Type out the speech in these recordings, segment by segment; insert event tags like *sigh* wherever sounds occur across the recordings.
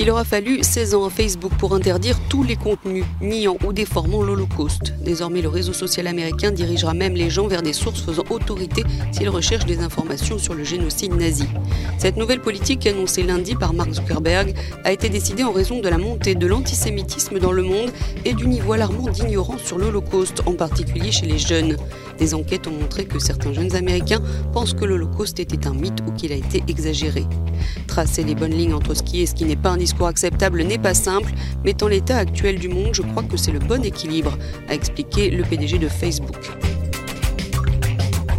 Il aura fallu 16 ans à Facebook pour interdire tous les contenus niant ou déformant l'Holocauste. Désormais, le réseau social américain dirigera même les gens vers des sources faisant autorité s'ils recherchent des informations sur le génocide nazi. Cette nouvelle politique annoncée lundi par Mark Zuckerberg a été décidée en raison de la montée de l'antisémitisme dans le monde et du niveau alarmant d'ignorance sur l'Holocauste, en particulier chez les jeunes. Des enquêtes ont montré que certains jeunes Américains pensent que l'Holocauste était un mythe ou qu'il a été exagéré. Tracer les bonnes lignes entre ce qui est et ce qui n'est pas un discours acceptable n'est pas simple, mais dans l'état actuel du monde, je crois que c'est le bon équilibre, a expliqué le PDG de Facebook.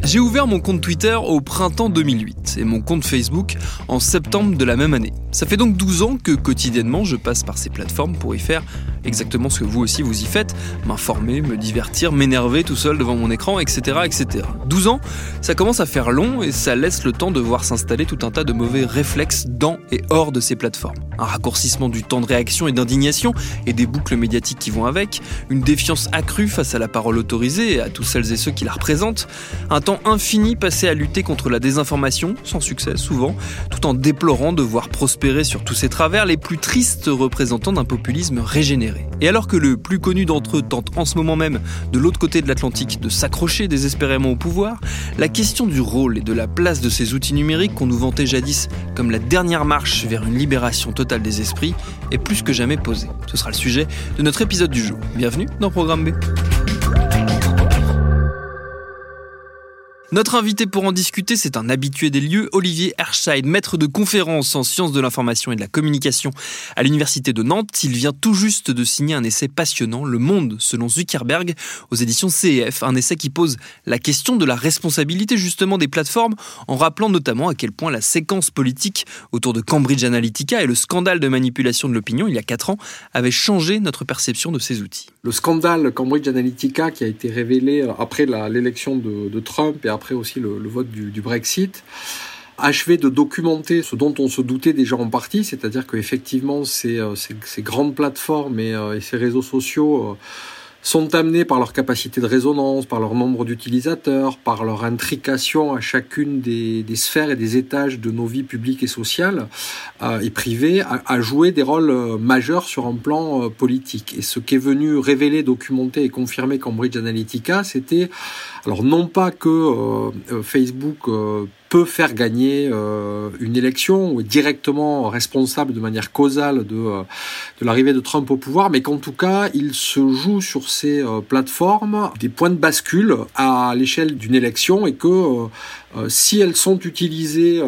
J'ai ouvert mon compte Twitter au printemps 2008 et mon compte Facebook en septembre de la même année. Ça fait donc 12 ans que quotidiennement je passe par ces plateformes pour y faire exactement ce que vous aussi vous y faites, m'informer, me divertir, m'énerver tout seul devant mon écran, etc., etc. 12 ans, ça commence à faire long et ça laisse le temps de voir s'installer tout un tas de mauvais réflexes dans et hors de ces plateformes. Un raccourcissement du temps de réaction et d'indignation et des boucles médiatiques qui vont avec, une défiance accrue face à la parole autorisée et à tous celles et ceux qui la représentent, un temps infini passé à lutter contre la désinformation, sans succès souvent, tout en déplorant de voir prospérer sur tous ces travers les plus tristes représentants d'un populisme régénéré. Et alors que le plus connu d'entre eux tente en ce moment même, de l'autre côté de l'Atlantique, de s'accrocher désespérément au pouvoir, la question du rôle et de la place de ces outils numériques qu'on nous vantait jadis comme la dernière marche vers une libération totale des esprits est plus que jamais posée. Ce sera le sujet de notre épisode du jour. Bienvenue dans Programme B. Notre invité pour en discuter, c'est un habitué des lieux, Olivier Herscheid, maître de conférences en sciences de l'information et de la communication à l'Université de Nantes. Il vient tout juste de signer un essai passionnant, Le Monde selon Zuckerberg, aux éditions CEF, un essai qui pose la question de la responsabilité justement des plateformes, en rappelant notamment à quel point la séquence politique autour de Cambridge Analytica et le scandale de manipulation de l'opinion il y a 4 ans avait changé notre perception de ces outils. Le scandale Cambridge Analytica qui a été révélé après l'élection de, Trump et après aussi le, vote du, Brexit, achevé de documenter ce dont on se doutait déjà en partie, c'est-à-dire qu'effectivement ces, euh, ces, ces, grandes plateformes et, euh, ces réseaux sociaux euh, sont amenés par leur capacité de résonance, par leur nombre d'utilisateurs, par leur intrication à chacune des, sphères et des étages de nos vies publiques et sociales euh, et privées, à, à, jouer des rôles euh, majeurs sur un plan euh, politique. Et ce qui est venu révéler, documenter et confirmer Cambridge Analytica, c'était alors non pas que euh, Facebook peut faire gagner euh, une élection ou est directement responsable de manière causale de, euh, de l'arrivée de Trump au pouvoir, mais qu'en tout cas, il se joue sur ces euh, plateformes des points de bascule à l'échelle d'une élection et que si elles sont utilisées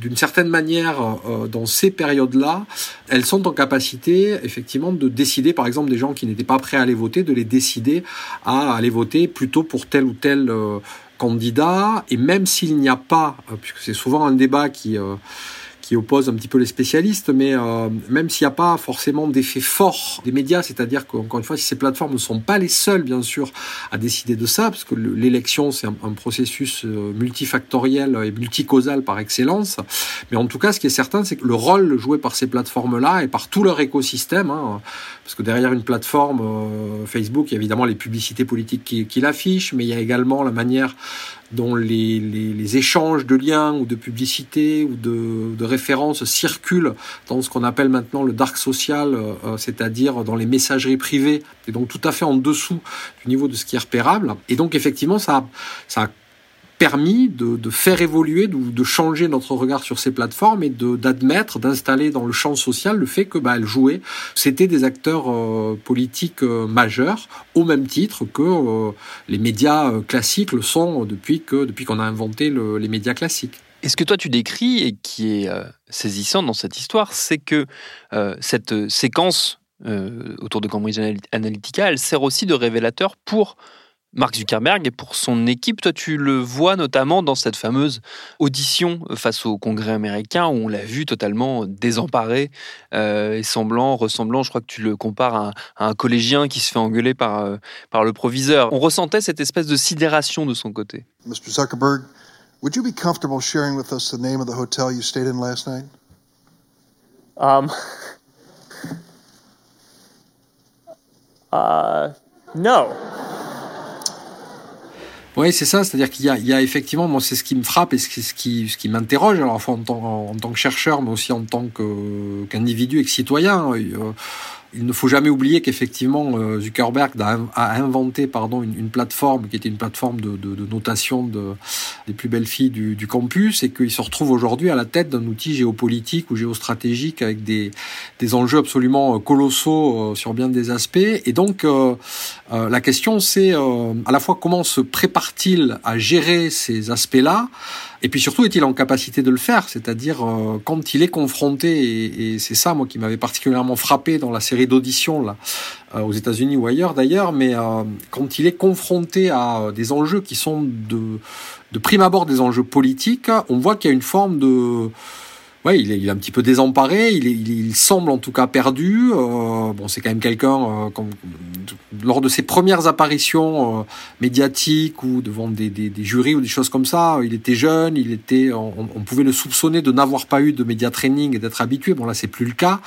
d'une certaine manière dans ces périodes-là, elles sont en capacité effectivement de décider, par exemple, des gens qui n'étaient pas prêts à aller voter, de les décider à aller voter plutôt pour tel ou tel candidat, et même s'il n'y a pas, euh, puisque c'est souvent un débat qui, euh, qui oppose un petit peu les spécialistes, mais euh, même s'il n'y a pas forcément d'effet fort des médias, c'est-à-dire qu'encore une fois, ces plateformes ne sont pas les seules, bien sûr, à décider de ça, parce que l'élection, c'est un, processus euh, multifactoriel et multicausal par excellence, mais en tout cas, ce qui est certain, c'est que le rôle joué par ces plateformes-là et par tout leur écosystème, hein, parce que derrière une plateforme euh, Facebook, il y a évidemment les publicités politiques qui, qui l'affichent, mais il y a également la manière dont les, échanges de liens ou de publicités ou de, de références circulent dans ce qu'on appelle maintenant le dark social, euh, c'est-à-dire dans les messageries privées, et donc tout à fait en dessous du niveau de ce qui est repérable. Et donc effectivement, ça, a permis de, faire évoluer, de, changer notre regard sur ces plateformes et d'admettre, d'installer dans le champ social le fait que bah, elles jouaient, c'était des acteurs euh, politiques euh, majeurs, au même titre que euh, les médias euh, classiques le sont depuis que depuis qu'on a inventé le, les médias classiques. Et ce que toi tu décris et qui est euh, saisissant dans cette histoire, c'est que euh, cette séquence autour de Cambridge Analytica, elle sert aussi de révélateur pour Mark Zuckerberg et pour son équipe. Toi, tu le vois notamment dans cette fameuse audition face au Congrès américain où on l'a vu totalement désemparé euh, et semblant, ressemblant. Je crois que tu le compares à un, collégien qui se fait engueuler par, euh, par le proviseur. On ressentait cette espèce de sidération de son côté. Mr. Zuckerberg, would you be comfortable sharing with us the name of the hotel you stayed in last night? Um. *laughs* Uh, no. Oui, c'est ça, c'est-à-dire qu'il y, y a, effectivement, moi, c'est ce qui me frappe et ce qui, ce qui, ce qui m'interroge, alors, en tant, en tant, que chercheur, mais aussi en tant qu'individu et que citoyen. Euh, il ne faut jamais oublier qu'effectivement euh, Zuckerberg a, inventé pardon une, plateforme qui était une plateforme de, notation de, des plus belles filles du, campus et qu'il se retrouve aujourd'hui à la tête d'un outil géopolitique ou géostratégique avec des, des enjeux absolument euh, colossaux euh, sur bien des aspects. Et donc la question c'est à la fois comment se prépare-t-il à gérer ces aspects-là et puis surtout, est-il en capacité de le faire? C'est-à-dire euh, quand il est confronté, et, c'est ça moi qui m'avait particulièrement frappé dans la série d'auditions là euh, aux États-Unis ou ailleurs d'ailleurs, mais euh, quand il est confronté à des enjeux qui sont de, de prime abord des enjeux politiques, on voit qu'il y a une forme de ouais, il est, il est un petit peu désemparé, il, est, il, semble en tout cas perdu. Euh, bon, c'est quand même quelqu'un, euh, lors de ses premières apparitions euh, médiatiques ou devant des, des, des, jurys ou des choses comme ça, il était jeune, il était, on, on pouvait le soupçonner de n'avoir pas eu de média training et d'être habitué. Bon, là, c'est plus le cas.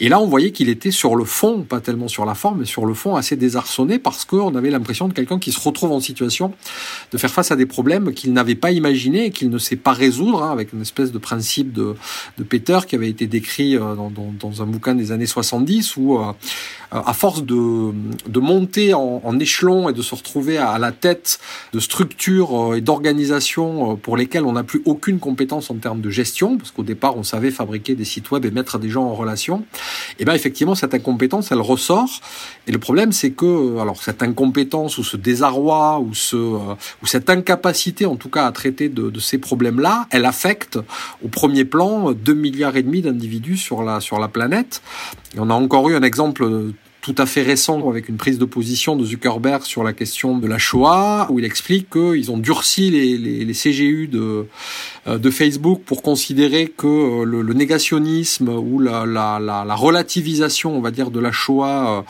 Et là, on voyait qu'il était sur le fond, pas tellement sur la forme, mais sur le fond assez désarçonné parce qu'on avait l'impression de quelqu'un qui se retrouve en situation de faire face à des problèmes qu'il n'avait pas imaginés et qu'il ne sait pas résoudre, hein, avec une espèce de principe de de Peter qui avait été décrit euh, dans, un bouquin des années 70 où euh, à force de, de monter en, en, échelon et de se retrouver à, la tête de structures euh, et d'organisations pour lesquelles on n'a plus aucune compétence en termes de gestion, parce qu'au départ on savait fabriquer des sites web et mettre des gens en relation, et bien effectivement cette incompétence elle ressort. Et le problème c'est que alors cette incompétence ou ce désarroi ou ce ou cette incapacité en tout cas à traiter de, de ces problèmes là, elle affecte au premier plan 2 milliards et demi d'individus sur la, sur la planète. Et on a encore eu un exemple tout à fait récent avec une prise de position de Zuckerberg sur la question de la Shoah, où il explique qu'ils ont durci les, CGU de, de Facebook pour considérer que le, le négationnisme ou la, la, la, la, relativisation, on va dire, de la Shoah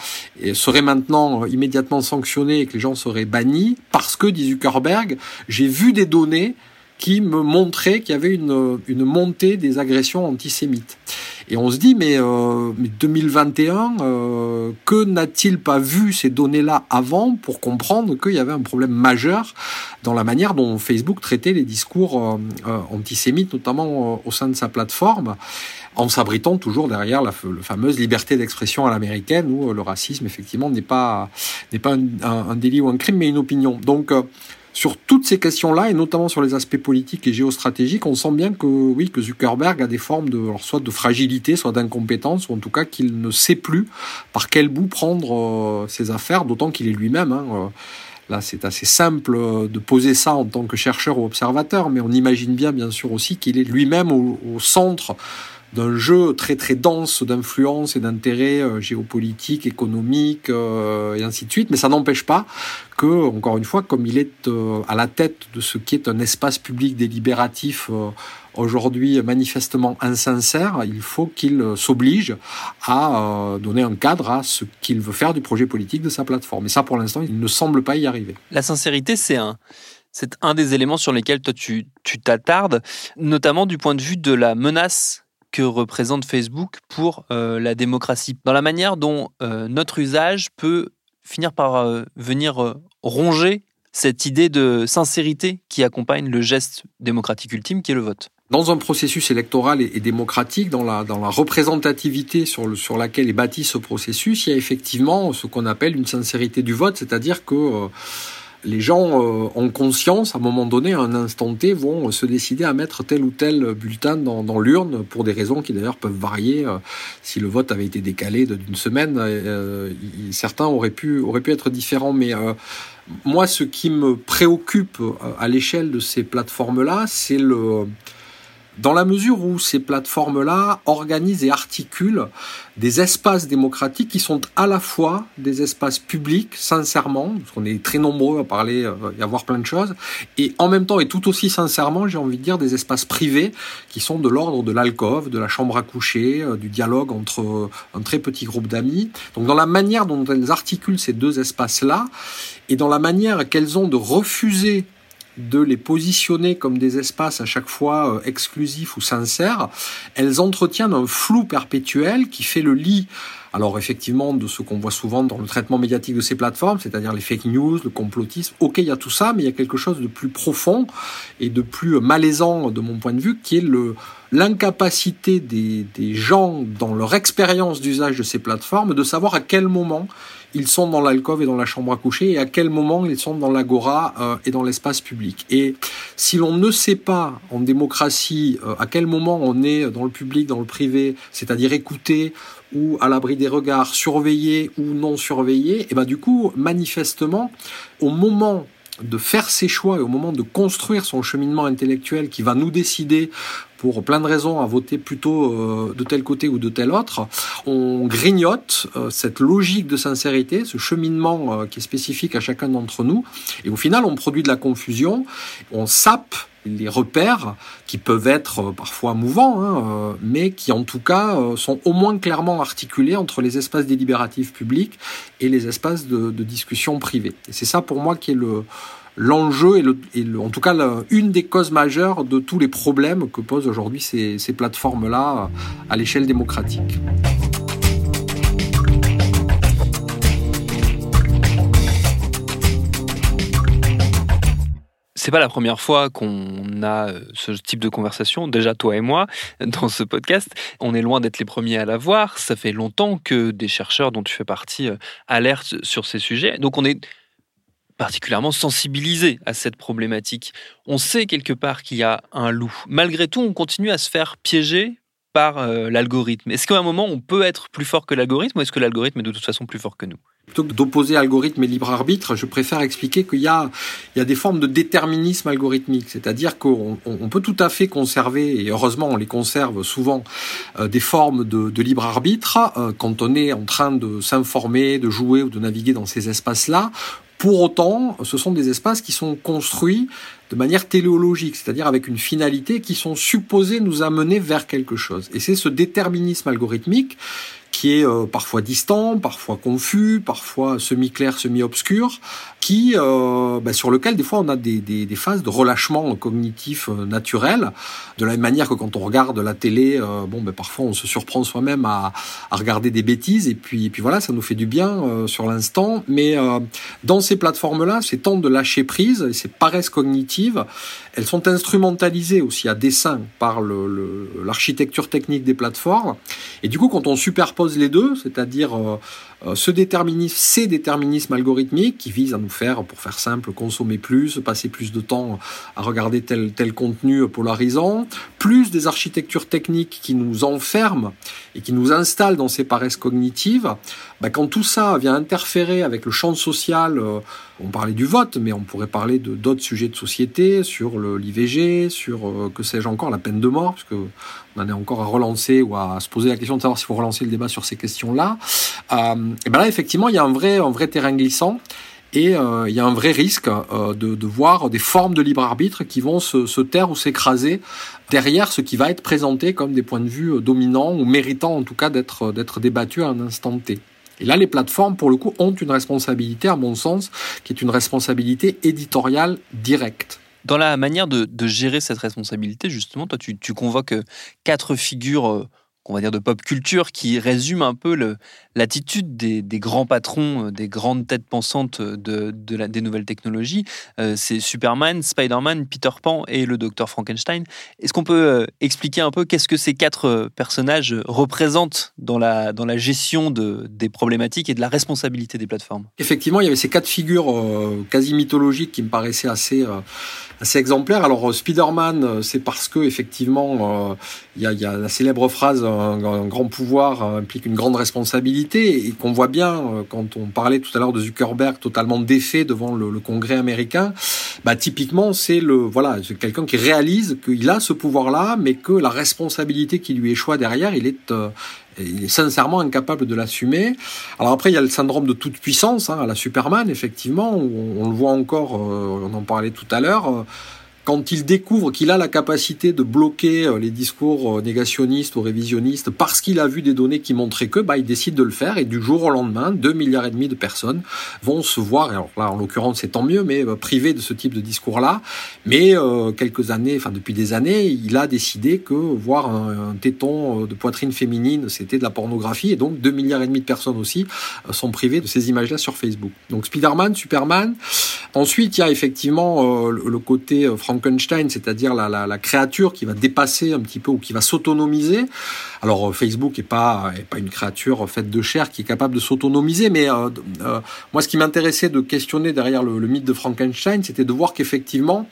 serait maintenant immédiatement sanctionné et que les gens seraient bannis, parce que, dit Zuckerberg, j'ai vu des données qui me montrait qu'il y avait une montée des agressions antisémites. Et on se dit, mais, euh, mais 2021, euh, que n'a-t-il pas vu ces données-là avant pour comprendre qu'il y avait un problème majeur dans la manière dont Facebook traitait les discours euh, euh antisémites, notamment euh, au sein de sa plateforme, en s'abritant toujours derrière la, fameuse liberté d'expression à l'américaine, où le racisme, effectivement, n'est pas, n'est pas un, un, un, délit ou un crime, mais une opinion. Donc, sur toutes ces questions-là, et notamment sur les aspects politiques et géostratégiques, on sent bien que oui, que Zuckerberg a des formes de, alors soit de fragilité, soit d'incompétence, ou en tout cas qu'il ne sait plus par quel bout prendre euh, ses affaires, d'autant qu'il est lui-même. Hein, euh, Là, c'est assez simple de poser ça en tant que chercheur ou observateur, mais on imagine bien, bien sûr aussi, qu'il est lui-même au, centre d'un jeu très très dense d'influence et d'intérêts euh, géopolitiques, économiques euh, et ainsi de suite. Mais ça n'empêche pas que, encore une fois, comme il est euh, à la tête de ce qui est un espace public délibératif aujourd'hui manifestement insincère, il faut qu'il s'oblige à donner un cadre à ce qu'il veut faire du projet politique de sa plateforme. Et ça, pour l'instant, il ne semble pas y arriver. La sincérité, c'est un, c'est un des éléments sur lesquels toi tu t'attardes, notamment du point de vue de la menace que représente Facebook pour euh, la démocratie, dans la manière dont euh, notre usage peut finir par euh, venir ronger cette idée de sincérité qui accompagne le geste démocratique ultime qui est le vote. Dans un processus électoral et, démocratique, dans la, dans la représentativité sur, le, sur laquelle est bâti ce processus, il y a effectivement ce qu'on appelle une sincérité du vote, c'est-à-dire que les gens euh, ont conscience, à un moment donné, à un instant T, vont se décider à mettre tel ou tel bulletin dans, l'urne, pour des raisons qui d'ailleurs peuvent varier. Euh, si le vote avait été décalé d'une semaine, euh, certains auraient pu, auraient pu être différents. Mais moi, ce qui me préoccupe à l'échelle de ces plateformes-là, c'est le dans la mesure où ces plateformes-là organisent et articulent des espaces démocratiques qui sont à la fois des espaces publics, sincèrement, parce qu'on est très nombreux à parler euh, et à voir plein de choses, et en même temps et tout aussi sincèrement, j'ai envie de dire, des espaces privés qui sont de l'ordre de l'alcôve, de la chambre à coucher, euh, du dialogue entre euh, un très petit groupe d'amis. Donc dans la manière dont elles articulent ces deux espaces-là, et dans la manière qu'elles ont de refuser de les positionner comme des espaces à chaque fois euh, exclusifs ou sincères, elles entretiennent un flou perpétuel qui fait le lit alors effectivement, de ce qu'on voit souvent dans le traitement médiatique de ces plateformes, c'est-à-dire les fake news, le complotisme, ok, il y a tout ça, mais il y a quelque chose de plus profond et de plus malaisant de mon point de vue, qui est le l'incapacité des, des gens dans leur expérience d'usage de ces plateformes de savoir à quel moment ils sont dans l'alcôve et dans la chambre à coucher et à quel moment ils sont dans l'agora euh, et dans l'espace public. Et si l'on ne sait pas en démocratie euh, à quel moment on est dans le public, dans le privé, c'est-à-dire écouter ou à l'abri des regards, surveillé ou non surveillé, et ben du coup, manifestement, au moment de faire ses choix et au moment de construire son cheminement intellectuel qui va nous décider pour plein de raisons à voter plutôt euh, de tel côté ou de tel autre, on grignote euh, cette logique de sincérité, ce cheminement euh, qui est spécifique à chacun d'entre nous, et au final on produit de la confusion, on sape les repères qui peuvent être parfois mouvants, hein, mais qui en tout cas sont au moins clairement articulés entre les espaces délibératifs publics et les espaces de, de discussion privée. Et c'est ça pour moi qui est le, l'enjeu et, le, en tout cas une des causes majeures de tous les problèmes que posent aujourd'hui ces, ces plateformes-là à l'échelle démocratique. c'est pas la première fois qu'on a euh, ce type de conversation, déjà toi et moi, dans ce podcast. On est loin d'être les premiers à l'avoir. Ça fait longtemps que des chercheurs dont tu fais partie euh, alertent sur ces sujets. Donc on est particulièrement sensibilisé à cette problématique. On sait quelque part qu'il y a un loup. Malgré tout, on continue à se faire piéger par euh, l'algorithme. Est-ce qu'à un moment, on peut être plus fort que l'algorithme ou est-ce que l'algorithme est de toute façon plus fort que nous? Plutôt que d'opposer algorithme et libre arbitre, je préfère expliquer qu'il y a, des formes de déterminisme algorithmique. C'est-à-dire qu'on on peut tout à fait conserver, et heureusement on les conserve souvent, euh, des formes de, de libre arbitre euh, quand on est en train de s'informer, de jouer ou de naviguer dans ces espaces-là, pour autant, ce sont des espaces qui sont construits de manière téléologique, c'est-à-dire avec une finalité qui sont supposés nous amener vers quelque chose. Et c'est ce déterminisme algorithmique euh, parfois distant, parfois confus, parfois semi-clair, semi-obscur, qui, euh, bah, sur lequel des fois on a des, phases de relâchement cognitif euh, naturel, de la même manière que quand on regarde la télé, bon, bah, parfois on se surprend soi-même à, regarder des bêtises, et puis, voilà, ça nous fait du bien sur l'instant. Mais dans ces plateformes-là, ces temps de lâcher prise, ces paresses cognitives, elles sont instrumentalisées aussi à dessein par l'architecture technique des plateformes. Et du coup, quand on superpose les deux, c'est-à-dire euh, euh, ce déterminisme, ces déterminismes algorithmiques qui visent à nous faire, pour faire simple, consommer plus, passer plus de temps à regarder tel, tel contenu polarisant, plus des architectures techniques qui nous enferment et qui nous installent dans ces paresses cognitives, bah, quand tout ça vient interférer avec le champ social, euh, on parlait du vote, mais on pourrait parler de d'autres sujets de société, sur l'IVG, sur euh, que sais-je encore, la peine de mort, puisque on en est encore à relancer ou à se poser la question de savoir s'il faut relancer le débat sur ces questions-là. Euh, et ben là, effectivement, il y a un vrai, un vrai terrain glissant. Et euh, il y a un vrai risque euh, de, de, voir des formes de libre arbitre qui vont se, se taire ou s'écraser derrière ce qui va être présenté comme des points de vue dominants ou méritants en tout cas d'être d'être débattus à un instant T. Et là, les plateformes, pour le coup, ont une responsabilité, à mon sens, qui est une responsabilité éditoriale directe. Dans la manière de, gérer cette responsabilité, justement, toi, tu, tu convoques quatre figures on va dire de pop culture qui résume un peu l'attitude des, grands patrons, euh, des grandes têtes pensantes de, des nouvelles technologies. Euh, c'est Superman, Spider-Man, Peter Pan et le docteur Frankenstein. Est-ce qu'on peut euh, expliquer un peu qu'est-ce que ces quatre personnages représentent dans la, dans la gestion de, des problématiques et de la responsabilité des plateformes? Effectivement, il y avait ces quatre figures quasi mythologiques qui me paraissaient assez, assez exemplaires. Alors Spider-Man, c'est parce que effectivement, il y a la célèbre phrase un, grand pouvoir implique une grande responsabilité et qu'on voit bien euh, quand on parlait tout à l'heure de Zuckerberg totalement défait devant le, Congrès américain. Bah typiquement c'est le voilà c'est quelqu'un qui réalise qu'il a ce pouvoir-là, mais que la responsabilité qui lui échoit derrière, il est euh, sincèrement incapable de l'assumer. Alors après, il y a le syndrome de toute puissance, hein, à la Superman, effectivement, où on, le voit encore, euh, on en parlait tout à l'heure quand il découvre qu'il a la capacité de bloquer euh, les discours euh, négationnistes ou révisionnistes parce qu'il a vu des données qui montraient que, bah, il décide de le faire et du jour au lendemain, 2 milliards et demi de personnes vont se voir, alors là, en l'occurrence, c'est tant mieux, mais euh, privés de ce type de discours-là. Mais quelques années, enfin depuis des années, il a décidé que voir un, téton de poitrine féminine, c'était de la pornographie et donc 2 milliards et demi de personnes aussi sont privées de ces images-là sur Facebook. Donc Spider-Man, Superman. Ensuite, il y a effectivement le côté Frankenstein, c'est-à-dire la, la, la, créature qui va dépasser un petit peu ou qui va s'autonomiser. Alors euh, Facebook est pas est pas une créature faite de chair qui est capable de s'autonomiser, mais euh, euh, moi ce qui m'intéressait de questionner derrière le, mythe de Frankenstein, c'était de voir qu'effectivement,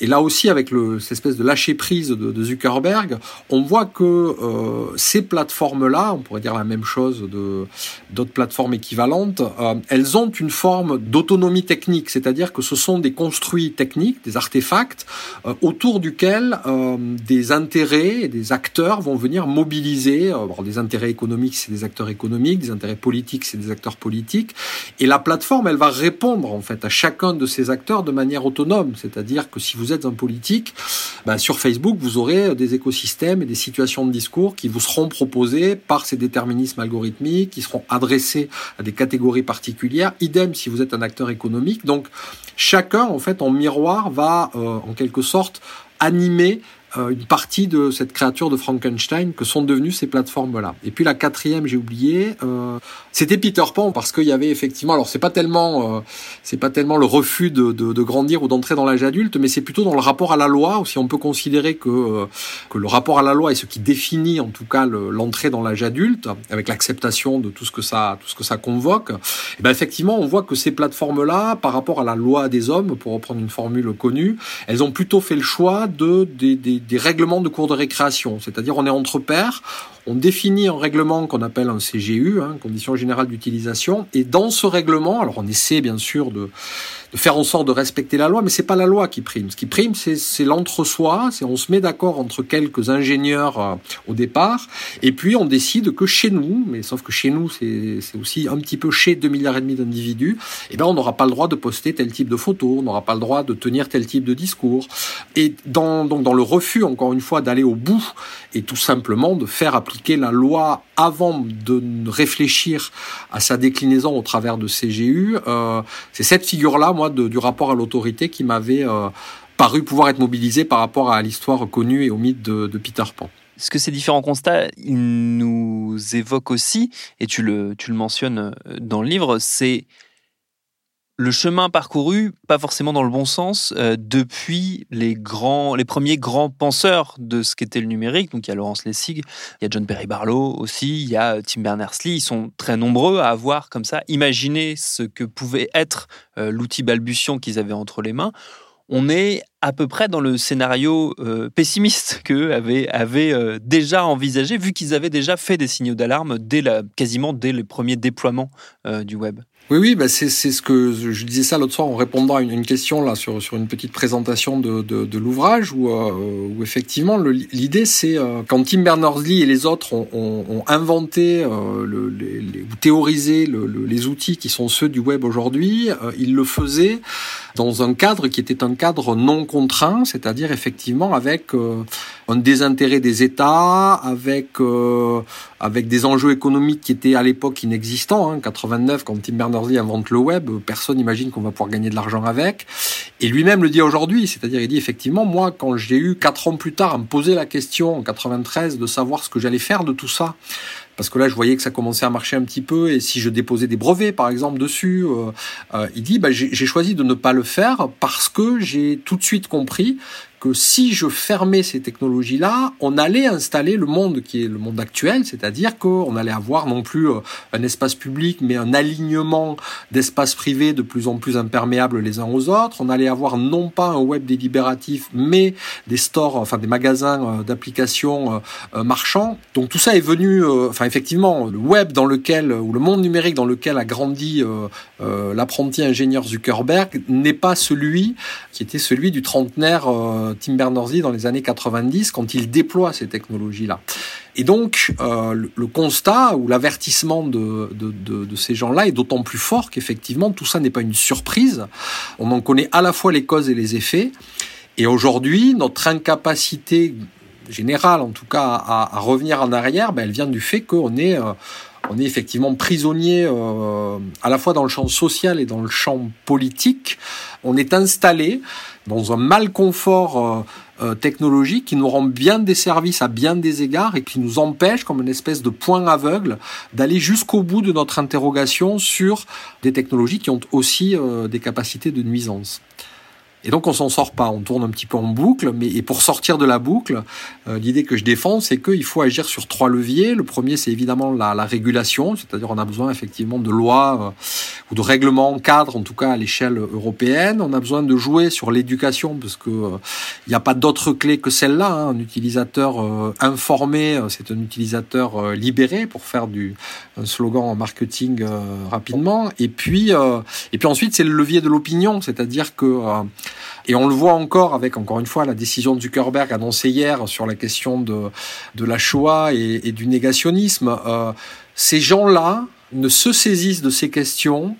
et là aussi avec le, cette espèce de lâcher prise de, Zuckerberg, on voit que euh, ces plateformes-là, on pourrait dire la même chose de d'autres plateformes équivalentes, elles ont une forme d'autonomie technique, c'est-à-dire que ce sont des construits techniques, des artefacts euh, autour duquel euh, des intérêts et des acteurs vont venir mobiliser. Euh, des intérêts économiques, c'est des acteurs économiques, des intérêts politiques, c'est des acteurs politiques. Et la plateforme, elle va répondre en fait à chacun de ces acteurs de manière autonome. C'est-à-dire que si vous êtes un politique, bah, sur Facebook, vous aurez des écosystèmes et des situations de discours qui vous seront proposés par ces déterminismes algorithmiques, qui seront adressés à des catégories particulières. Idem si vous êtes un acteur économique. Donc chacun, en fait, en miroir, va euh, quelque sorte euh, une partie de cette créature de Frankenstein que sont devenues ces plateformes-là. Et puis la quatrième, j'ai oublié, euh, c'était Peter Pan parce qu'il y avait effectivement, alors c'est pas tellement, euh, c'est pas tellement le refus de, de, de grandir ou d'entrer dans l'âge adulte, mais c'est plutôt dans le rapport à la loi. Ou si on peut considérer que euh, que le rapport à la loi est ce qui définit en tout cas l'entrée dans l'âge adulte, avec l'acceptation de tout ce que ça, tout ce que ça convoque. Et ben effectivement, on voit que ces plateformes-là, par rapport à la loi des hommes, pour reprendre une formule connue, elles ont plutôt fait le choix de des, des des règlements de cours de récréation. C'est-à-dire on est entre pairs, on définit un règlement qu'on appelle un CGU, hein, condition générale d'utilisation, et dans ce règlement, alors on essaie bien sûr de, de faire en sorte de respecter la loi, mais c'est pas la loi qui prime. Ce qui prime, c'est l'entre-soi, c'est on se met d'accord entre quelques ingénieurs euh, au départ, et puis on décide que chez nous, mais sauf que chez nous, c'est aussi un petit peu chez 2 milliards et demi d'individus, eh ben on n'aura pas le droit de poster tel type de photo, on n'aura pas le droit de tenir tel type de discours. Et donc dans le refus, encore une fois, d'aller au bout et tout simplement de faire appliquer la loi avant de réfléchir à sa déclinaison au travers de CGU, euh, c'est cette figure-là, moi, du rapport à l'autorité qui m'avait euh, paru pouvoir être mobilisée par rapport à l'histoire connue et au mythe de, de Peter Pan. Ce que ces différents constats nous évoquent aussi, et tu le, tu le mentionnes euh, dans le livre, c'est le chemin parcouru, pas forcément dans le bon sens, euh, depuis les grands, les premiers grands penseurs de ce qu'était le numérique. Donc il y a Laurence Lessig, il y a John Perry Barlow aussi, il y a Tim Berners-Lee. Ils sont très nombreux à avoir comme ça imaginé ce que pouvait être euh, l'outil balbutiant qu'ils avaient entre les mains. On est à peu près dans le scénario euh, pessimiste *laughs* qu'eux avaient, déjà envisagé, vu qu'ils avaient déjà fait des signaux d'alarme quasiment dès les premiers déploiements du web. Oui, oui, bah c'est ce que je disais ça l'autre soir en répondant à une, question là sur, sur une petite présentation de, de, de l'ouvrage où, euh, où effectivement l'idée c'est euh, quand Tim Berners-Lee et les autres ont, ont, ont inventé euh, le, les, les, ou théorisé le, le, les outils qui sont ceux du web aujourd'hui, euh, ils le faisaient dans un cadre qui était un cadre non contraint, c'est-à-dire effectivement avec un désintérêt des États, avec avec des enjeux économiques qui étaient à l'époque inexistants. Hein, 89, quand Tim Berners-Lee invente le web, personne n'imagine qu'on va pouvoir gagner de l'argent avec. Et lui-même le dit aujourd'hui, c'est-à-dire il dit effectivement, moi, quand j'ai eu quatre ans plus tard à me poser la question en 93 de savoir ce que j'allais faire de tout ça, parce que là je voyais que ça commençait à marcher un petit peu et si je déposais des brevets par exemple dessus, euh, euh, il dit bah, j'ai choisi de ne pas le faire parce que j'ai tout de suite compris que si je fermais ces technologies-là, on allait installer le monde qui est le monde actuel, c'est-à-dire qu'on allait avoir non plus euh, un espace public, mais un alignement d'espaces privés de plus en plus imperméables les uns aux autres. On allait avoir non pas un web délibératif, mais des stores, enfin des magasins euh, d'applications euh, marchands. Donc tout ça est venu, enfin effectivement, le web dans lequel, ou le monde numérique dans lequel a grandi l'apprenti ingénieur Zuckerberg n'est pas celui qui était celui du trentenaire Tim Berners-Lee dans les années 90 quand il déploie ces technologies-là. Et donc, euh, le, constat ou l'avertissement de, de, ces gens-là est d'autant plus fort qu'effectivement, tout ça n'est pas une surprise. On en connaît à la fois les causes et les effets. Et aujourd'hui, notre incapacité générale, en tout cas, à, à revenir en arrière, ben, elle vient du fait qu'on est... Euh, on est effectivement prisonnier euh, à la fois dans le champ social et dans le champ politique. On est installé dans un mal confort euh, euh, technologique qui nous rend bien des services à bien des égards et qui nous empêche, comme une espèce de point aveugle, d'aller jusqu'au bout de notre interrogation sur des technologies qui ont aussi euh, des capacités de nuisance. Et donc on s'en sort pas, on tourne un petit peu en boucle, mais et pour sortir de la boucle, euh, l'idée que je défends, c'est qu'il faut agir sur trois leviers. Le premier, c'est évidemment la, la régulation, c'est-à-dire on a besoin effectivement de lois euh, ou de règlements cadres, en tout cas à l'échelle européenne. On a besoin de jouer sur l'éducation, parce que il euh, n'y a pas d'autre clé que celle-là. Hein. Un utilisateur informé, c'est un utilisateur libéré, pour faire du slogan en marketing rapidement. Et puis, et puis ensuite, c'est le levier de l'opinion, c'est-à-dire que et on le voit encore avec, encore une fois, la décision de Zuckerberg annoncée hier sur la question de, de la Shoah et, du négationnisme. Euh, ces gens-là ne se saisissent de ces questions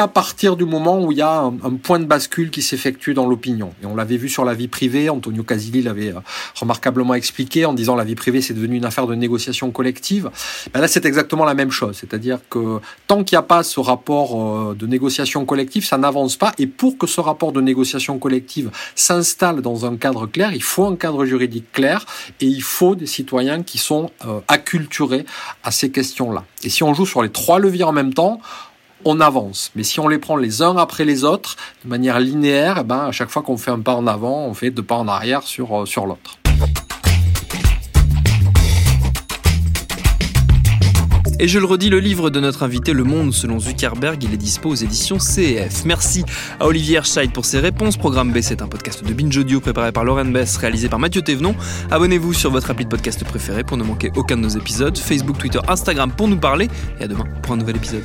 qu'à partir du moment où il y a un, un point de bascule qui s'effectue dans l'opinion. Et on l'avait vu sur la vie privée, Antonio Casilli l'avait euh, remarquablement expliqué en disant la vie privée c'est devenu une affaire de négociation collective. Ben là c'est exactement la même chose, c'est-à-dire que tant qu'il n'y a pas ce rapport euh, de négociation collective, ça n'avance pas. Et pour que ce rapport de négociation collective s'installe dans un cadre clair, il faut un cadre juridique clair et il faut des citoyens qui sont euh, acculturés à ces questions-là. Et si on joue sur les trois leviers en même temps, on avance. Mais si on les prend les uns après les autres, de manière linéaire, eh ben, à chaque fois qu'on fait un pas en avant, on fait deux pas en arrière sur, euh, sur l'autre. Et je le redis, le livre de notre invité Le Monde selon Zuckerberg, il est dispo aux éditions CEF. Merci à Olivier Herscheid pour ses réponses. Programme B, c'est un podcast de Binge Audio préparé par Lauren Bess, réalisé par Mathieu Thévenon. Abonnez-vous sur votre appli de podcast préféré pour ne manquer aucun de nos épisodes. Facebook, Twitter, Instagram pour nous parler. Et à demain pour un nouvel épisode.